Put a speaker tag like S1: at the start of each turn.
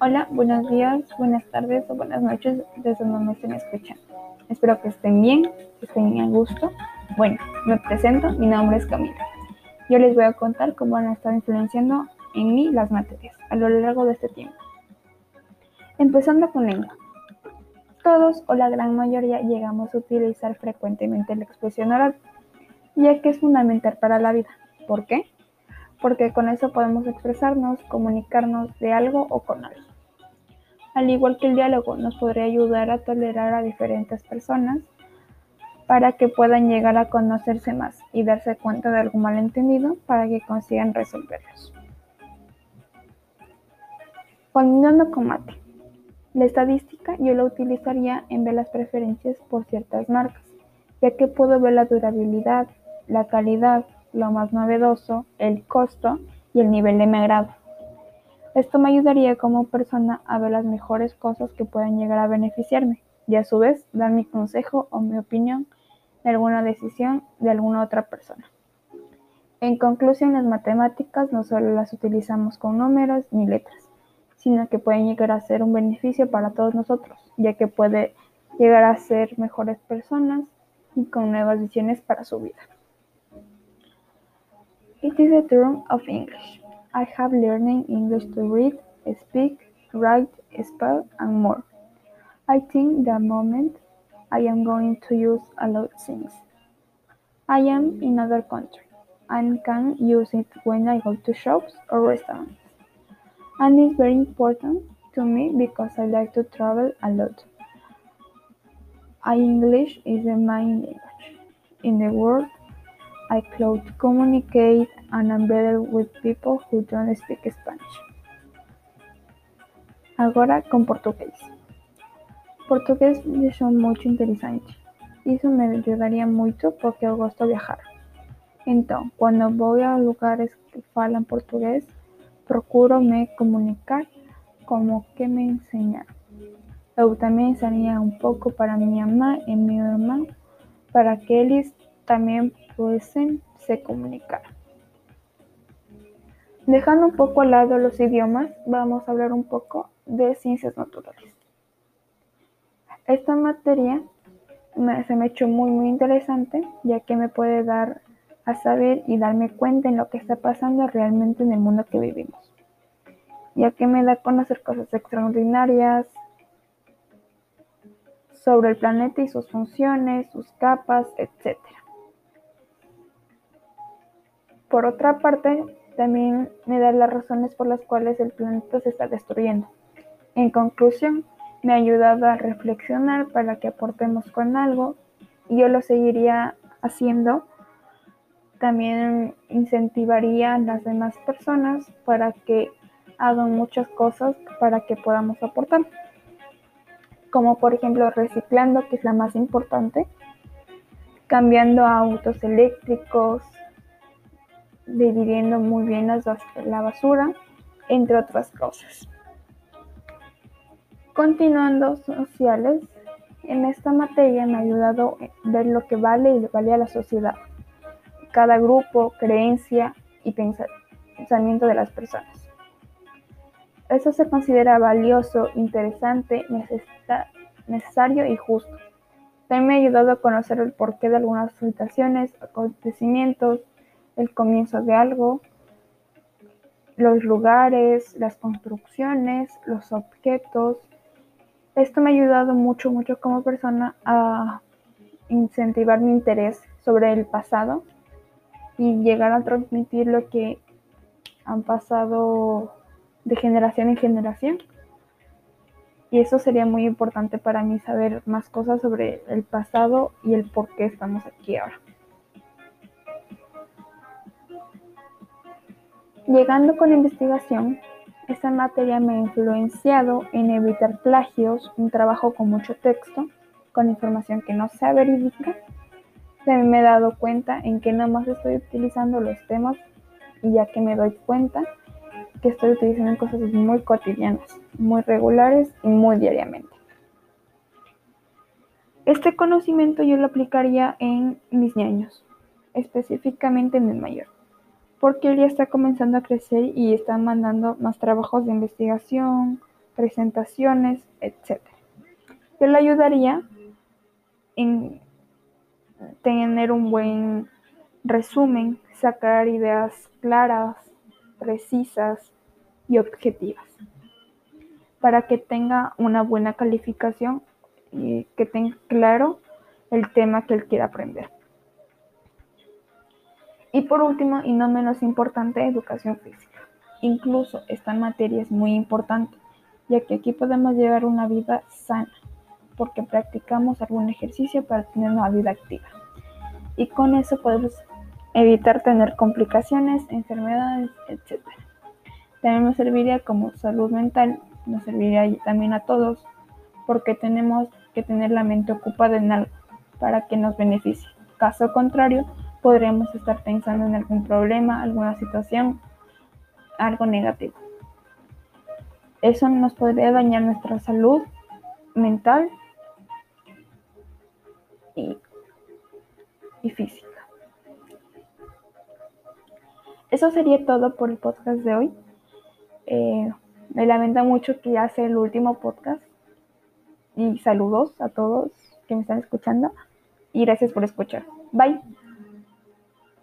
S1: Hola, buenos días, buenas tardes o buenas noches desde donde me estén escuchando. Espero que estén bien, que estén a gusto. Bueno, me presento, mi nombre es Camila. Yo les voy a contar cómo han estado influenciando en mí las materias a lo largo de este tiempo. Empezando con lengua. Todos o la gran mayoría llegamos a utilizar frecuentemente la expresión oral, ya que es fundamental para la vida. ¿Por qué? Porque con eso podemos expresarnos, comunicarnos de algo o con algo. Al igual que el diálogo nos podría ayudar a tolerar a diferentes personas para que puedan llegar a conocerse más y darse cuenta de algún malentendido para que consigan resolverlos. Continuando con mate. La estadística yo la utilizaría en ver las preferencias por ciertas marcas, ya que puedo ver la durabilidad, la calidad, lo más novedoso, el costo y el nivel de mi agrado. Esto me ayudaría como persona a ver las mejores cosas que puedan llegar a beneficiarme y a su vez dar mi consejo o mi opinión de alguna decisión de alguna otra persona. En conclusión, las matemáticas no solo las utilizamos con números ni letras, sino que pueden llegar a ser un beneficio para todos nosotros, ya que puede llegar a ser mejores personas y con nuevas visiones para su vida. It is a term of English. I have learned English to read, speak, write, spell, and more. I think the moment I am going to use a lot of things. I am in another country and can use it when I go to shops or restaurants and it's very important to me because I like to travel a lot. I English is the main language in the world. I close communicate and I'm better with people who don't speak Spanish. Agora com português. Português deixou muito interessante. Isso me ajudaria muito porque eu gosto viajar. Então, quando vou a lugares que falam português, procuro me comunicar como que me enseñaron. Eu también enseñaría un poco para mi mamá y mi hermano para que también pudiesen se comunicar. Dejando un poco al lado los idiomas, vamos a hablar un poco de ciencias naturales. Esta materia se me ha hecho muy muy interesante ya que me puede dar a saber y darme cuenta en lo que está pasando realmente en el mundo que vivimos, ya que me da a conocer cosas extraordinarias sobre el planeta y sus funciones, sus capas, etc. Por otra parte, también me da las razones por las cuales el planeta se está destruyendo. En conclusión, me ha ayudado a reflexionar para que aportemos con algo y yo lo seguiría haciendo también incentivaría a las demás personas para que hagan muchas cosas para que podamos aportar. Como por ejemplo reciclando, que es la más importante, cambiando a autos eléctricos, dividiendo muy bien la basura, entre otras cosas. Continuando sociales, en esta materia me ha ayudado a ver lo que vale y vale a la sociedad cada grupo, creencia y pensamiento de las personas. Eso se considera valioso, interesante, necesario y justo. También me ha ayudado a conocer el porqué de algunas situaciones, acontecimientos, el comienzo de algo, los lugares, las construcciones, los objetos. Esto me ha ayudado mucho, mucho como persona a incentivar mi interés sobre el pasado y llegar a transmitir lo que han pasado de generación en generación. Y eso sería muy importante para mí saber más cosas sobre el pasado y el por qué estamos aquí ahora. Llegando con la investigación, esta materia me ha influenciado en evitar plagios, un trabajo con mucho texto, con información que no sea verídica me he dado cuenta en que nada más estoy utilizando los temas ya que me doy cuenta que estoy utilizando cosas muy cotidianas, muy regulares y muy diariamente. Este conocimiento yo lo aplicaría en mis niños, específicamente en el mayor, porque él ya está comenzando a crecer y están mandando más trabajos de investigación, presentaciones, etc. Yo le ayudaría en tener un buen resumen, sacar ideas claras, precisas y objetivas, para que tenga una buena calificación y que tenga claro el tema que él quiera aprender. Y por último, y no menos importante, educación física. Incluso esta materia es muy importante, ya que aquí podemos llevar una vida sana, porque practicamos algún ejercicio para tener una vida activa. Y con eso podemos evitar tener complicaciones, enfermedades, etc. También nos serviría como salud mental, nos serviría también a todos, porque tenemos que tener la mente ocupada en algo para que nos beneficie. Caso contrario, podríamos estar pensando en algún problema, alguna situación, algo negativo. Eso nos podría dañar nuestra salud mental y, y física. Eso sería todo por el podcast de hoy. Eh, me lamenta mucho que ya sea el último podcast. Y saludos a todos que me están escuchando. Y gracias por escuchar. Bye.